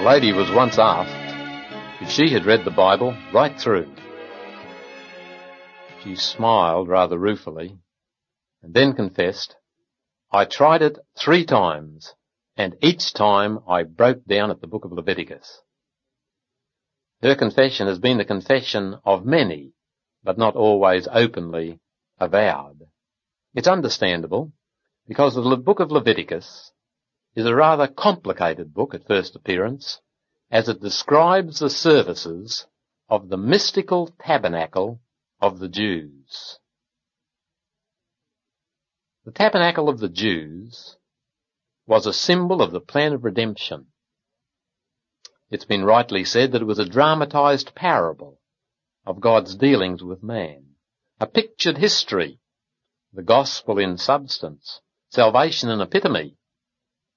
A lady was once asked if she had read the Bible right through. She smiled rather ruefully and then confessed, I tried it three times and each time I broke down at the book of Leviticus. Her confession has been the confession of many, but not always openly avowed. It's understandable because the book of Leviticus is a rather complicated book at first appearance as it describes the services of the mystical tabernacle of the Jews. The tabernacle of the Jews was a symbol of the plan of redemption. It's been rightly said that it was a dramatized parable of God's dealings with man, a pictured history, the gospel in substance, salvation in epitome,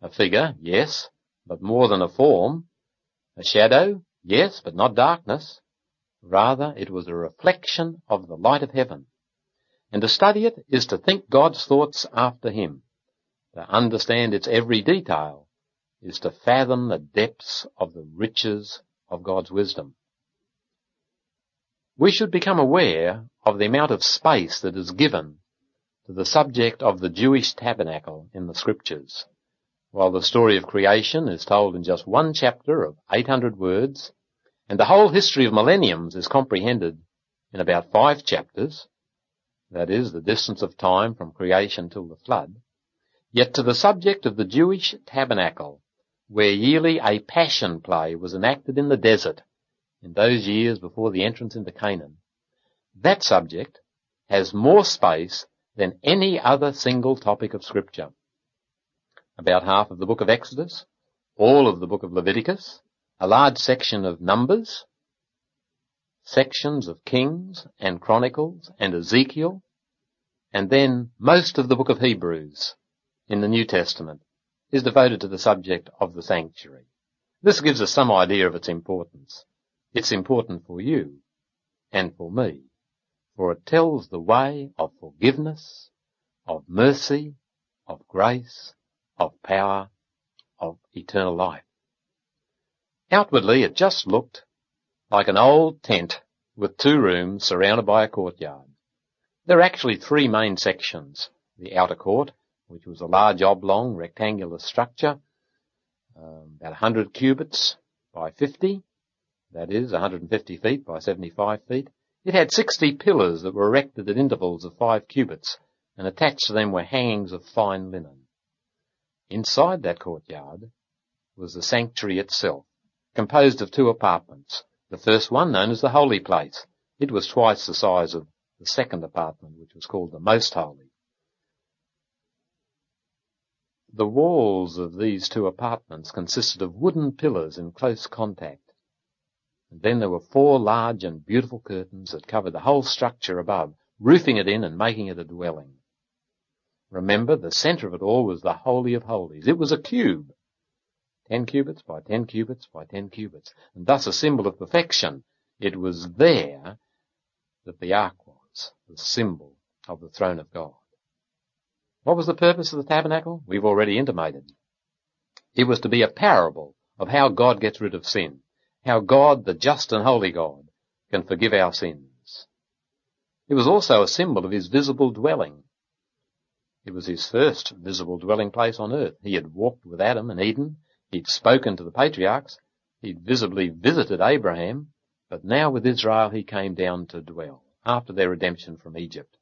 a figure, yes, but more than a form. A shadow, yes, but not darkness. Rather, it was a reflection of the light of heaven. And to study it is to think God's thoughts after Him. To understand its every detail is to fathom the depths of the riches of God's wisdom. We should become aware of the amount of space that is given to the subject of the Jewish tabernacle in the scriptures. While the story of creation is told in just one chapter of 800 words, and the whole history of millenniums is comprehended in about five chapters, that is, the distance of time from creation till the flood, yet to the subject of the Jewish tabernacle, where yearly a passion play was enacted in the desert in those years before the entrance into Canaan, that subject has more space than any other single topic of scripture about half of the book of Exodus, all of the book of Leviticus, a large section of Numbers, sections of Kings and Chronicles and Ezekiel, and then most of the book of Hebrews in the New Testament is devoted to the subject of the sanctuary. This gives us some idea of its importance. It's important for you and for me, for it tells the way of forgiveness, of mercy, of grace, of power, of eternal life. Outwardly it just looked like an old tent with two rooms surrounded by a courtyard. There are actually three main sections. The outer court, which was a large oblong rectangular structure, um, about 100 cubits by 50, that is 150 feet by 75 feet. It had 60 pillars that were erected at intervals of 5 cubits, and attached to them were hangings of fine linen. Inside that courtyard was the sanctuary itself, composed of two apartments. The first one known as the Holy Place. It was twice the size of the second apartment, which was called the Most Holy. The walls of these two apartments consisted of wooden pillars in close contact. And then there were four large and beautiful curtains that covered the whole structure above, roofing it in and making it a dwelling. Remember, the center of it all was the Holy of Holies. It was a cube. Ten cubits by ten cubits by ten cubits, and thus a symbol of perfection. It was there that the ark was, the symbol of the throne of God. What was the purpose of the tabernacle? We've already intimated. It was to be a parable of how God gets rid of sin, how God, the just and holy God, can forgive our sins. It was also a symbol of his visible dwelling, it was his first visible dwelling place on earth. He had walked with Adam in Eden. He'd spoken to the patriarchs. He'd visibly visited Abraham. But now with Israel he came down to dwell after their redemption from Egypt.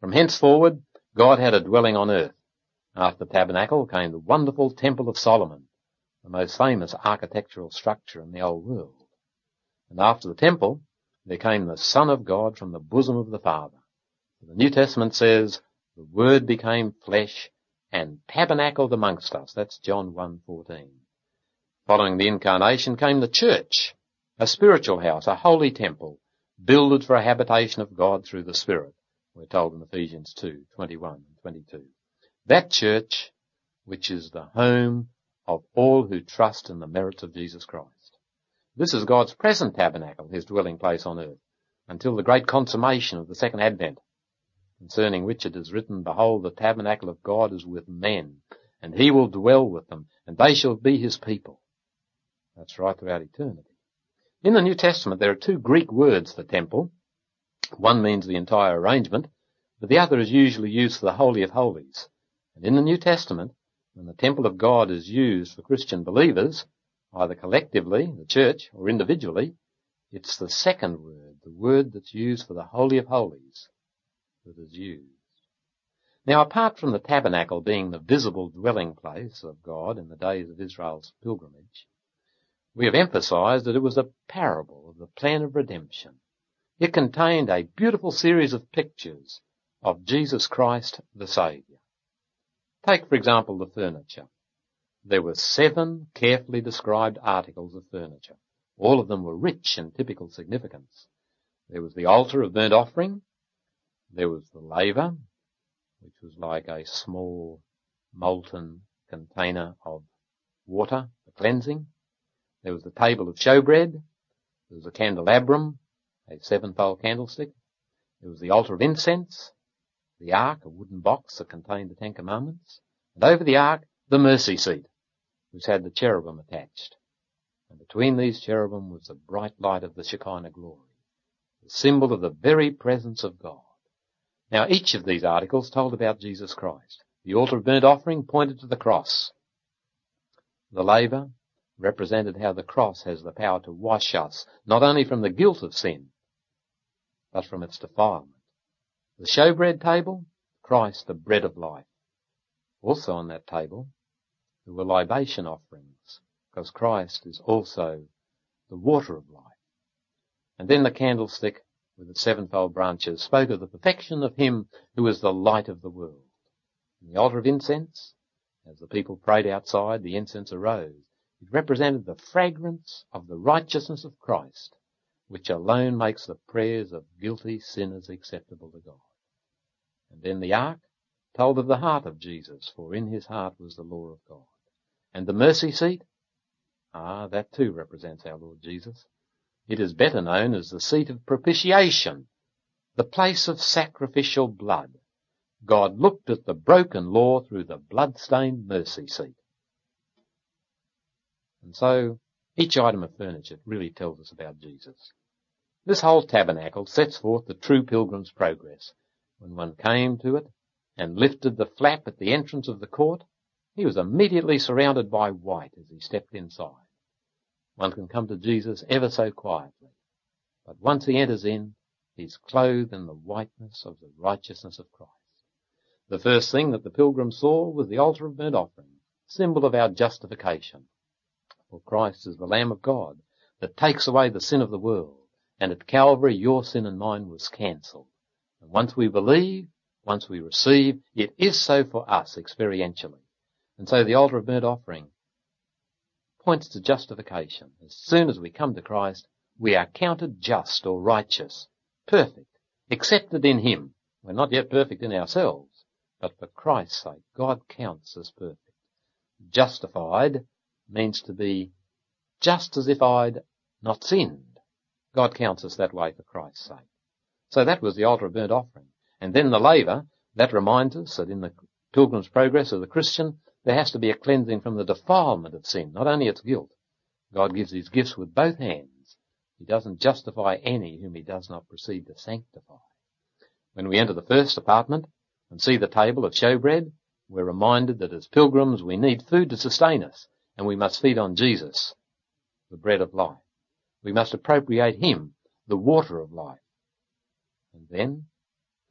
From henceforward, God had a dwelling on earth. After the tabernacle came the wonderful Temple of Solomon, the most famous architectural structure in the old world. And after the temple, there came the Son of God from the bosom of the Father. The New Testament says, the Word became flesh and tabernacled amongst us. That's John 1.14. Following the incarnation came the church, a spiritual house, a holy temple, builded for a habitation of God through the Spirit. We're told in Ephesians 2, 21 and 22. That church, which is the home of all who trust in the merits of Jesus Christ. This is God's present tabernacle, his dwelling place on earth, until the great consummation of the second advent concerning which it is written, Behold, the tabernacle of God is with men, and he will dwell with them, and they shall be his people. That's right throughout eternity. In the New Testament, there are two Greek words for temple. One means the entire arrangement, but the other is usually used for the Holy of Holies. And in the New Testament, when the temple of God is used for Christian believers, either collectively, the church, or individually, it's the second word, the word that's used for the Holy of Holies, that is used. Now apart from the tabernacle being the visible dwelling place of God in the days of Israel's pilgrimage, we have emphasized that it was a parable of the plan of redemption. It contained a beautiful series of pictures of Jesus Christ the Saviour. Take, for example, the furniture. There were seven carefully described articles of furniture. All of them were rich in typical significance. There was the altar of burnt offering. There was the laver, which was like a small molten container of water for cleansing. There was the table of showbread. There was a candelabrum, a sevenfold candlestick. There was the altar of incense, the ark, a wooden box that contained the Ten Commandments, and over the ark, the mercy seat, which had the cherubim attached. And between these cherubim was the bright light of the Shekinah glory, the symbol of the very presence of God. Now each of these articles told about Jesus Christ. The altar of burnt offering pointed to the cross. The laver represented how the cross has the power to wash us, not only from the guilt of sin, but from its defilement. The showbread table, Christ the bread of life. Also on that table, there were libation offerings, because Christ is also the water of life. And then the candlestick with its sevenfold branches spoke of the perfection of him who is the light of the world. And the altar of incense, as the people prayed outside, the incense arose it represented the fragrance of the righteousness of Christ, which alone makes the prayers of guilty sinners acceptable to God. And then the ark told of the heart of Jesus, for in his heart was the law of God. And the mercy seat, ah, that too represents our Lord Jesus. It is better known as the seat of propitiation, the place of sacrificial blood. God looked at the broken law through the blood-stained mercy seat. And so each item of furniture really tells us about Jesus. This whole tabernacle sets forth the true pilgrim's progress. When one came to it and lifted the flap at the entrance of the court, he was immediately surrounded by white as he stepped inside. One can come to Jesus ever so quietly, but once he enters in, he's clothed in the whiteness of the righteousness of Christ. The first thing that the pilgrim saw was the altar of burnt offering, symbol of our justification. For Christ is the Lamb of God that takes away the sin of the world. And at Calvary, your sin and mine was cancelled. And once we believe, once we receive, it is so for us experientially. And so the altar of burnt offering points to justification. As soon as we come to Christ, we are counted just or righteous, perfect, accepted in Him. We're not yet perfect in ourselves, but for Christ's sake, God counts us perfect. Justified means to be just as if I'd not sinned. God counts us that way for Christ's sake. So that was the altar of burnt offering. And then the laver, that reminds us that in the pilgrim's progress of the Christian, there has to be a cleansing from the defilement of sin, not only its guilt. God gives his gifts with both hands. He doesn't justify any whom he does not proceed to sanctify. When we enter the first apartment and see the table of showbread, we're reminded that as pilgrims we need food to sustain us and we must feed on Jesus, the bread of life. We must appropriate Him, the water of life. And then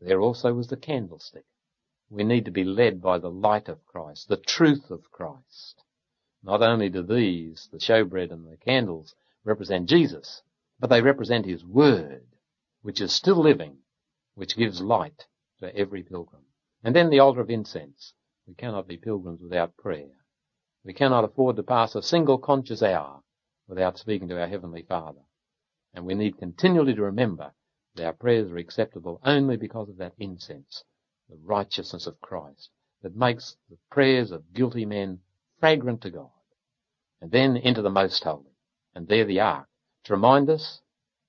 there also was the candlestick. We need to be led by the light of Christ, the truth of Christ. Not only do these, the showbread and the candles, represent Jesus, but they represent His Word, which is still living, which gives light to every pilgrim. And then the altar of incense. We cannot be pilgrims without prayer. We cannot afford to pass a single conscious hour without speaking to our Heavenly Father. And we need continually to remember that our prayers are acceptable only because of that incense, the righteousness of Christ, that makes the prayers of guilty men fragrant to God. And then into the most holy, and there the ark, to remind us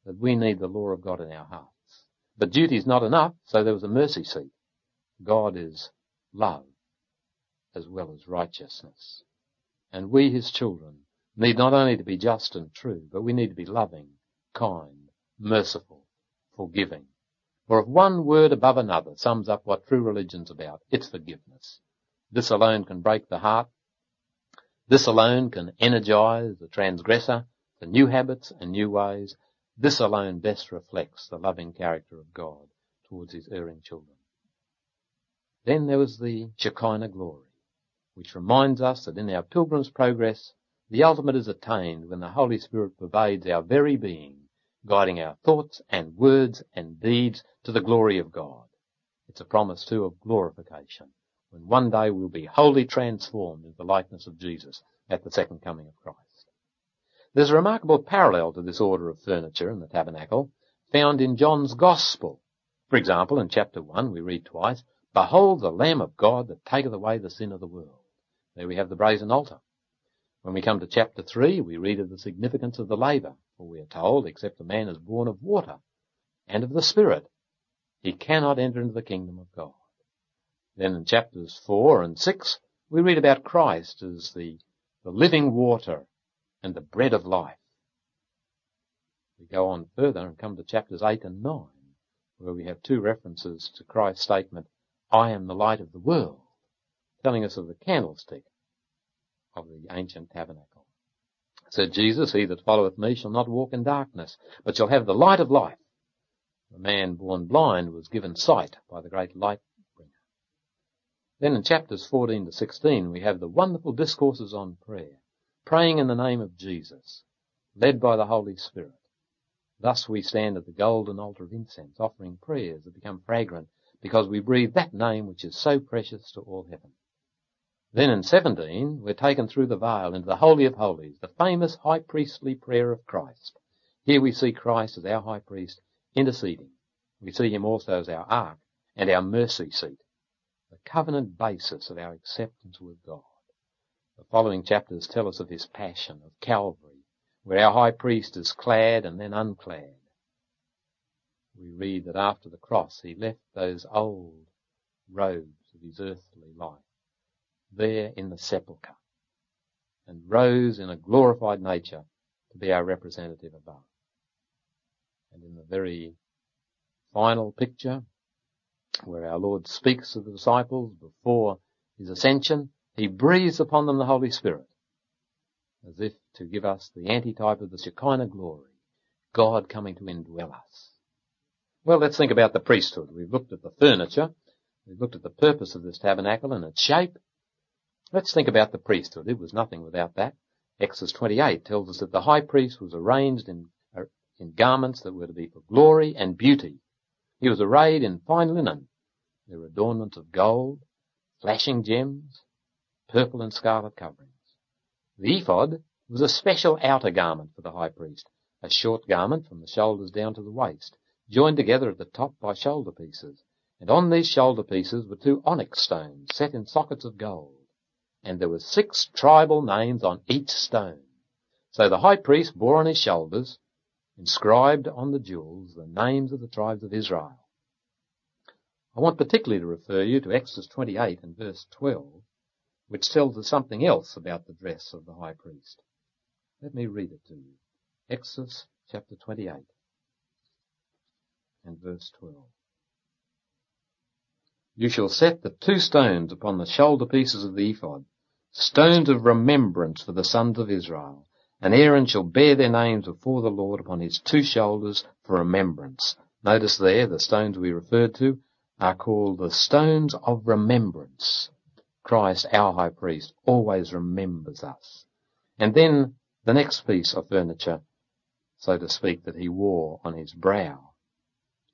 that we need the law of God in our hearts. But duty is not enough, so there was a mercy seat. God is love as well as righteousness and we his children need not only to be just and true, but we need to be loving, kind, merciful, forgiving. For if one word above another sums up what true religion's about, it's forgiveness. This alone can break the heart. This alone can energize the transgressor to new habits and new ways. This alone best reflects the loving character of God towards his erring children. Then there was the Shekinah glory, which reminds us that in our pilgrim's progress, the ultimate is attained when the Holy Spirit pervades our very being, guiding our thoughts and words and deeds to the glory of God. It's a promise too of glorification, when one day we'll be wholly transformed into the likeness of Jesus at the second coming of Christ. There's a remarkable parallel to this order of furniture in the tabernacle found in John's Gospel. For example, in chapter 1 we read twice, Behold the Lamb of God that taketh away the sin of the world. There we have the brazen altar. When we come to chapter 3, we read of the significance of the laver, for we are told, except a man is born of water and of the Spirit, he cannot enter into the kingdom of God. Then in chapters 4 and 6, we read about Christ as the, the living water and the bread of life. We go on further and come to chapters 8 and 9, where we have two references to Christ's statement, I am the light of the world, telling us of the candlestick of the ancient tabernacle. Said Jesus, He that followeth me shall not walk in darkness, but shall have the light of life. The man born blind was given sight by the great light bringer. Then in chapters 14 to 16 we have the wonderful discourses on prayer, praying in the name of Jesus, led by the Holy Spirit. Thus we stand at the golden altar of incense, offering prayers that become fragrant because we breathe that name which is so precious to all heaven. Then in 17, we're taken through the veil into the Holy of Holies, the famous high priestly prayer of Christ. Here we see Christ as our high priest interceding. We see him also as our ark and our mercy seat, the covenant basis of our acceptance with God. The following chapters tell us of his passion, of Calvary, where our high priest is clad and then unclad. We read that after the cross he left those old robes of his earthly life there in the sepulchre and rose in a glorified nature to be our representative above. And in the very final picture, where our Lord speaks to the disciples before his ascension, he breathes upon them the Holy Spirit, as if to give us the antitype of the Shekinah glory, God coming to indwell us. Well, let's think about the priesthood. We've looked at the furniture, we've looked at the purpose of this tabernacle and its shape, Let's think about the priesthood. It was nothing without that. Exodus 28 tells us that the high priest was arranged in, uh, in garments that were to be for glory and beauty. He was arrayed in fine linen. There were adornments of gold, flashing gems, purple and scarlet coverings. The ephod was a special outer garment for the high priest, a short garment from the shoulders down to the waist, joined together at the top by shoulder pieces. And on these shoulder pieces were two onyx stones set in sockets of gold and there were six tribal names on each stone. So the high priest bore on his shoulders, inscribed on the jewels, the names of the tribes of Israel. I want particularly to refer you to Exodus 28 and verse 12, which tells us something else about the dress of the high priest. Let me read it to you. Exodus chapter 28 and verse 12. You shall set the two stones upon the shoulder pieces of the ephod, stones of remembrance for the sons of Israel. And Aaron shall bear their names before the Lord upon his two shoulders for remembrance. Notice there, the stones we referred to are called the stones of remembrance. Christ, our high priest, always remembers us. And then the next piece of furniture, so to speak, that he wore on his brow.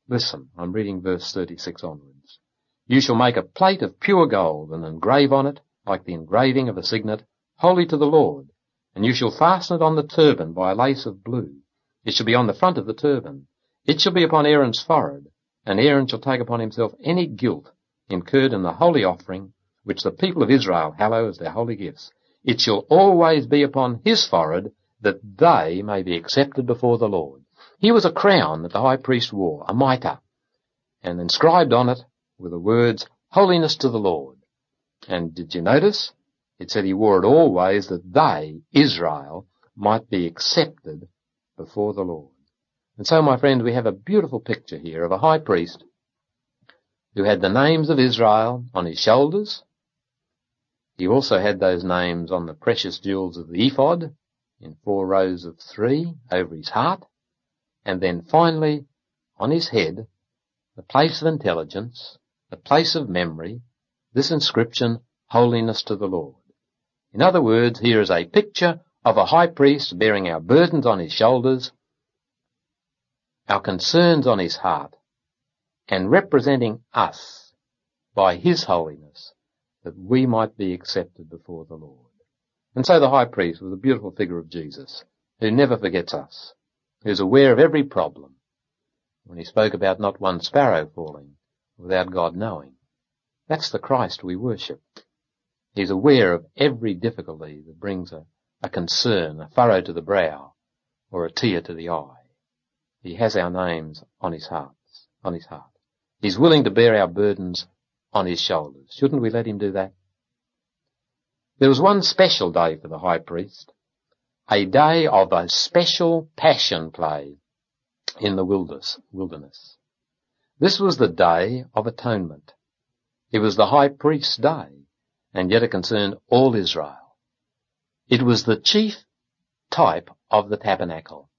Listen, I'm reading verse 36 onwards. You shall make a plate of pure gold and engrave on it like the engraving of a signet, holy to the Lord, and you shall fasten it on the turban by a lace of blue. It shall be on the front of the turban. It shall be upon Aaron's forehead, and Aaron shall take upon himself any guilt incurred in the holy offering, which the people of Israel hallow as their holy gifts. It shall always be upon his forehead, that they may be accepted before the Lord. Here was a crown that the high priest wore, a mitre, and inscribed on it were the words, Holiness to the Lord. And did you notice? It said he wore it always that they, Israel, might be accepted before the Lord. And so, my friend, we have a beautiful picture here of a high priest who had the names of Israel on his shoulders. He also had those names on the precious jewels of the ephod in four rows of three over his heart. And then finally, on his head, the place of intelligence, the place of memory, this inscription, holiness to the Lord. In other words, here is a picture of a high priest bearing our burdens on his shoulders, our concerns on his heart, and representing us by his holiness that we might be accepted before the Lord. And so the high priest was a beautiful figure of Jesus who never forgets us, who's aware of every problem. When he spoke about not one sparrow falling without God knowing. That's the Christ we worship. He's aware of every difficulty that brings a, a concern, a furrow to the brow, or a tear to the eye. He has our names on his hearts, on his heart. He's willing to bear our burdens on his shoulders. Shouldn't we let him do that? There was one special day for the high priest, a day of a special passion play in the wilderness. This was the day of atonement. It was the high priest's day and yet it concerned all Israel. It was the chief type of the tabernacle,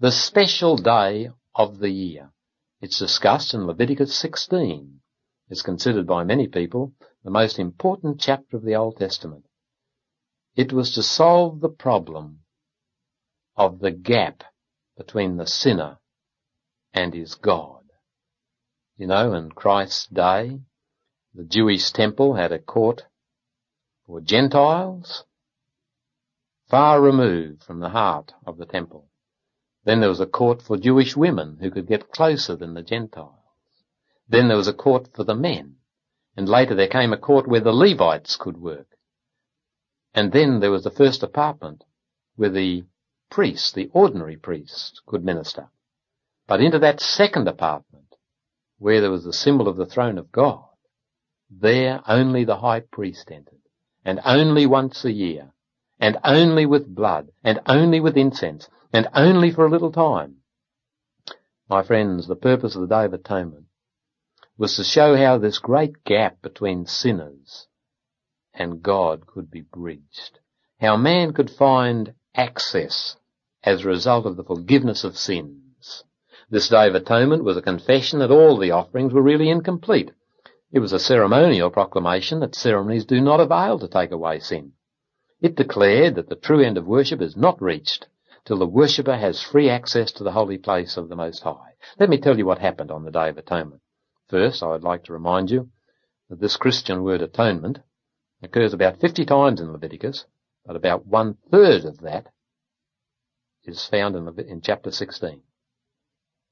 the special day of the year. It's discussed in Leviticus 16. It's considered by many people the most important chapter of the Old Testament. It was to solve the problem of the gap between the sinner and his God. You know, in Christ's day, the Jewish temple had a court for Gentiles, far removed from the heart of the temple. Then there was a court for Jewish women who could get closer than the Gentiles. Then there was a court for the men. And later there came a court where the Levites could work. And then there was the first apartment where the priests, the ordinary priests, could minister. But into that second apartment, where there was the symbol of the throne of God, there only the high priest entered and only once a year, and only with blood, and only with incense, and only for a little time. My friends, the purpose of the Day of Atonement was to show how this great gap between sinners and God could be bridged. How man could find access as a result of the forgiveness of sins. This Day of Atonement was a confession that all the offerings were really incomplete it was a ceremonial proclamation that ceremonies do not avail to take away sin. It declared that the true end of worship is not reached till the worshipper has free access to the holy place of the Most High. Let me tell you what happened on the Day of Atonement. First, I would like to remind you that this Christian word atonement occurs about 50 times in Leviticus, but about one third of that is found in, in chapter 16.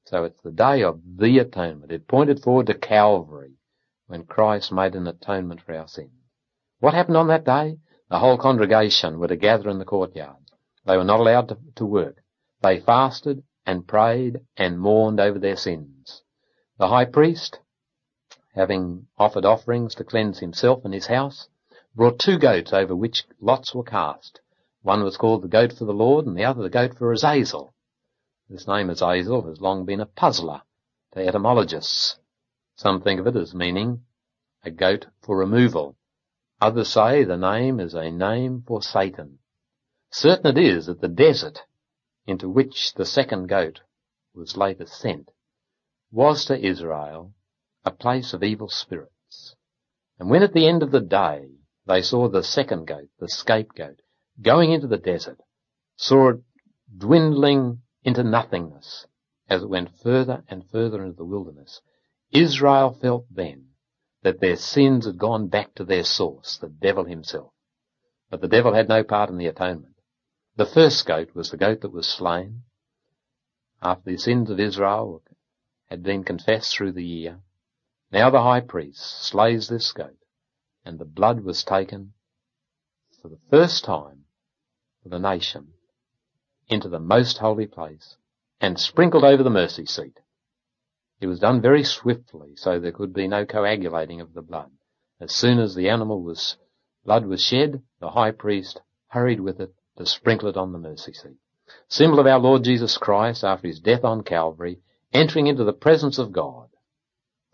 So it's the day of the atonement. It pointed forward to Calvary, when Christ made an atonement for our sins. What happened on that day? The whole congregation were to gather in the courtyard. They were not allowed to, to work. They fasted and prayed and mourned over their sins. The high priest, having offered offerings to cleanse himself and his house, brought two goats over which lots were cast. One was called the goat for the Lord and the other the goat for Azazel. This name Azazel has long been a puzzler to etymologists. Some think of it as meaning a goat for removal. Others say the name is a name for Satan. Certain it is that the desert into which the second goat was later sent was to Israel a place of evil spirits. And when at the end of the day they saw the second goat, the scapegoat, going into the desert, saw it dwindling into nothingness as it went further and further into the wilderness, Israel felt then that their sins had gone back to their source, the devil himself. But the devil had no part in the atonement. The first goat was the goat that was slain after the sins of Israel had been confessed through the year. Now the high priest slays this goat and the blood was taken for the first time for the nation into the most holy place and sprinkled over the mercy seat. It was done very swiftly, so there could be no coagulating of the blood. As soon as the animal was, Blood was shed, the high priest hurried with it to sprinkle it on the mercy seat. Symbol of our Lord Jesus Christ after his death on Calvary, entering into the presence of God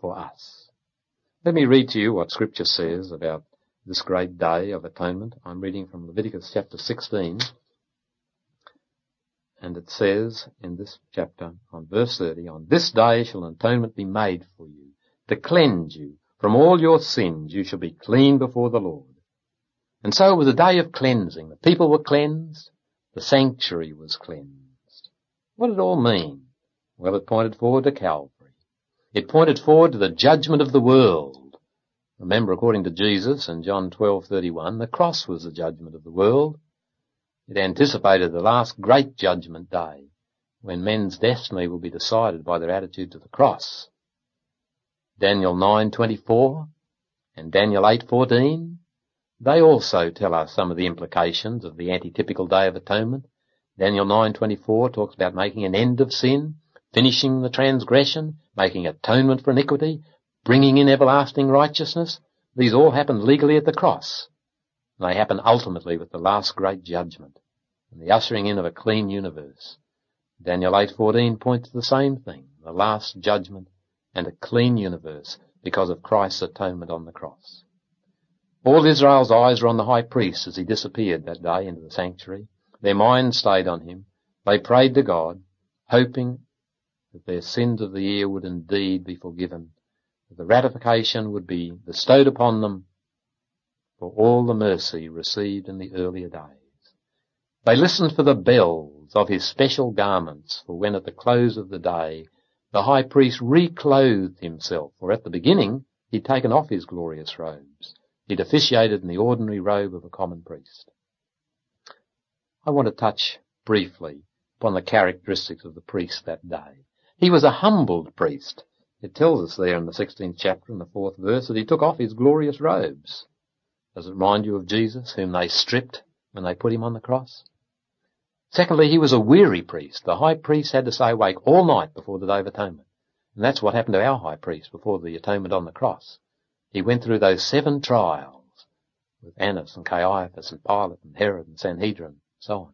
for us. Let me read to you what scripture says about this great day of atonement. I'm reading from Leviticus chapter 16. And it says in this chapter on verse 30, on this day shall atonement be made for you to cleanse you from all your sins. You shall be clean before the Lord. And so it was a day of cleansing. The people were cleansed. The sanctuary was cleansed. What did it all mean? Well, it pointed forward to Calvary. It pointed forward to the judgment of the world. Remember, according to Jesus in John 12:31, the cross was the judgment of the world. It anticipated the last great judgment day when men's destiny will be decided by their attitude to the cross. Daniel 9:24 and Daniel 8:14 they also tell us some of the implications of the antitypical day of atonement. Daniel 9:24 talks about making an end of sin, finishing the transgression, making atonement for iniquity, bringing in everlasting righteousness. These all happen legally at the cross. They happen ultimately with the last great judgment and the ushering in of a clean universe. Daniel 8:14 points to the same thing, the last judgment and a clean universe because of Christ's atonement on the cross. All Israel's eyes were on the high priest as he disappeared that day into the sanctuary. Their minds stayed on him. They prayed to God, hoping that their sins of the year would indeed be forgiven, that the ratification would be bestowed upon them for all the mercy received in the earlier days. They listened for the bells of his special garments, for when at the close of the day the high priest reclothed himself, for at the beginning he'd taken off his glorious robes. He'd officiated in the ordinary robe of a common priest. I want to touch briefly upon the characteristics of the priest that day. He was a humbled priest. It tells us there in the 16th chapter in the fourth verse that he took off his glorious robes. Does it remind you of Jesus, whom they stripped when they put him on the cross? Secondly, he was a weary priest. The high priest had to stay awake all night before the Day of Atonement. And that's what happened to our high priest before the atonement on the cross. He went through those seven trials with Annas and Caiaphas and Pilate and Herod and Sanhedrin and so on.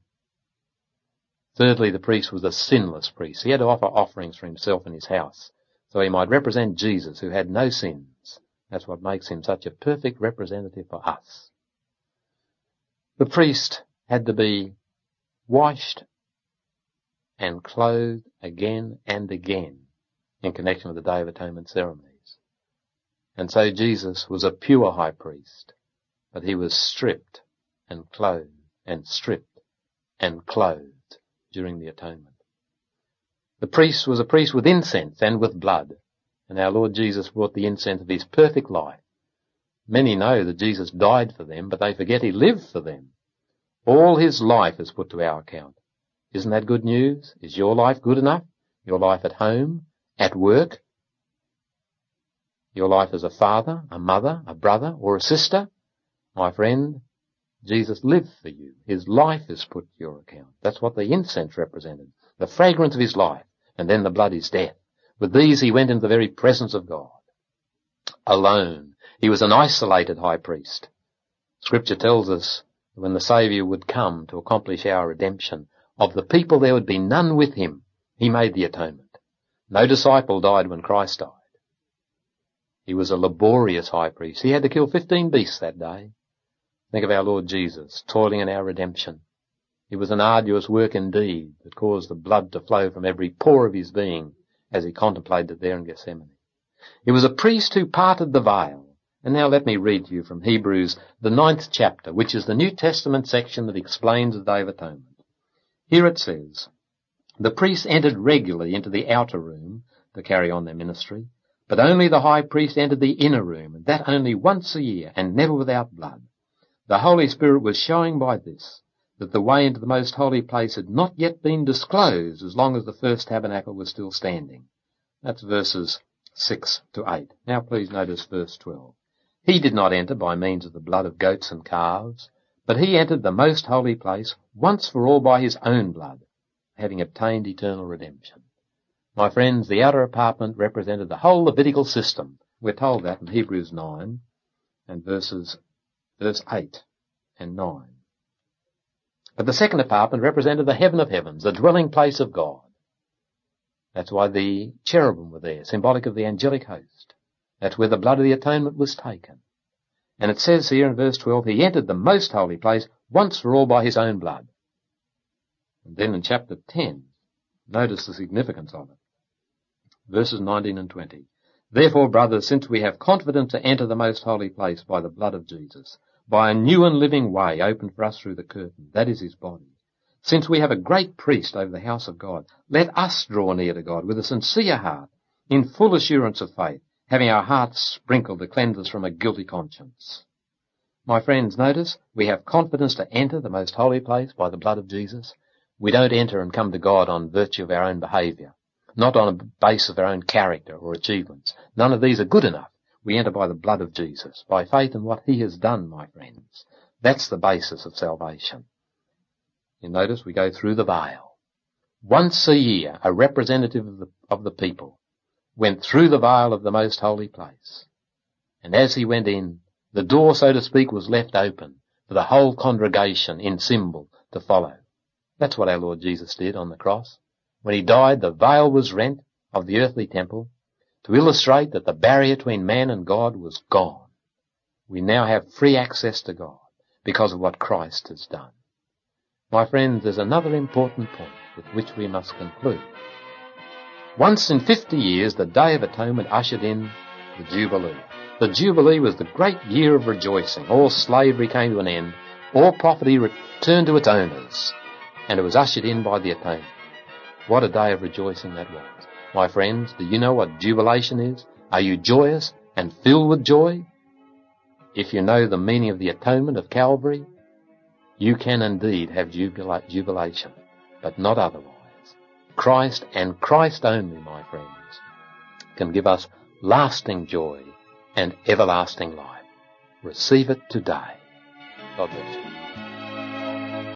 Thirdly, the priest was a sinless priest. He had to offer offerings for himself and his house so he might represent Jesus who had no sins. That's what makes him such a perfect representative for us. The priest had to be washed and clothed again and again in connection with the Day of Atonement ceremonies. And so Jesus was a pure high priest, but he was stripped and clothed and stripped and clothed during the atonement. The priest was a priest with incense and with blood, and our Lord Jesus brought the incense of his perfect life. Many know that Jesus died for them, but they forget he lived for them. All his life is put to our account. Isn't that good news? Is your life good enough? Your life at home, at work, your life as a father, a mother, a brother, or a sister? My friend, Jesus lived for you. His life is put to your account. That's what the incense represented. The fragrance of his life, and then the blood is death. With these he went into the very presence of God. Alone. He was an isolated high priest. Scripture tells us when the Saviour would come to accomplish our redemption. Of the people there would be none with him. He made the atonement. No disciple died when Christ died. He was a laborious high priest. He had to kill 15 beasts that day. Think of our Lord Jesus toiling in our redemption. It was an arduous work indeed that caused the blood to flow from every pore of his being as he contemplated it there in Gethsemane. He was a priest who parted the veil. And now let me read to you from Hebrews, the ninth chapter, which is the New Testament section that explains the Day of Atonement. Here it says, The priests entered regularly into the outer room to carry on their ministry, but only the high priest entered the inner room, and that only once a year, and never without blood. The Holy Spirit was showing by this that the way into the most holy place had not yet been disclosed as long as the first tabernacle was still standing. That's verses 6 to 8. Now please notice verse 12. He did not enter by means of the blood of goats and calves, but he entered the most holy place once for all by his own blood, having obtained eternal redemption. My friends, the outer apartment represented the whole Levitical system. We're told that in Hebrews 9 and verses verse 8 and 9. But the second apartment represented the heaven of heavens, the dwelling place of God. That's why the cherubim were there, symbolic of the angelic host. That's where the blood of the atonement was taken. And it says here in verse 12, he entered the most holy place once for all by his own blood. And then in chapter 10, notice the significance of it. Verses 19 and 20. Therefore, brothers, since we have confidence to enter the most holy place by the blood of Jesus, by a new and living way opened for us through the curtain, that is his body, since we have a great priest over the house of God, let us draw near to God with a sincere heart, in full assurance of faith, having our hearts sprinkled to cleanse us from a guilty conscience. My friends, notice we have confidence to enter the most holy place by the blood of Jesus. We don't enter and come to God on virtue of our own behaviour, not on a base of our own character or achievements. None of these are good enough. We enter by the blood of Jesus, by faith in what He has done, my friends. That's the basis of salvation. You notice we go through the veil. Once a year, a representative of the, of the people went through the veil of the most holy place. And as he went in, the door, so to speak, was left open for the whole congregation in symbol to follow. That's what our Lord Jesus did on the cross. When he died, the veil was rent of the earthly temple to illustrate that the barrier between man and God was gone. We now have free access to God because of what Christ has done. My friends, there's another important point with which we must conclude. Once in 50 years, the Day of Atonement ushered in the Jubilee. The Jubilee was the great year of rejoicing. All slavery came to an end. All property returned to its owners. And it was ushered in by the atonement. What a day of rejoicing that was. My friends, do you know what jubilation is? Are you joyous and filled with joy? If you know the meaning of the atonement of Calvary, you can indeed have jubila- jubilation, but not otherwise. Christ and Christ only, my friends, can give us lasting joy and everlasting life. Receive it today. God bless you.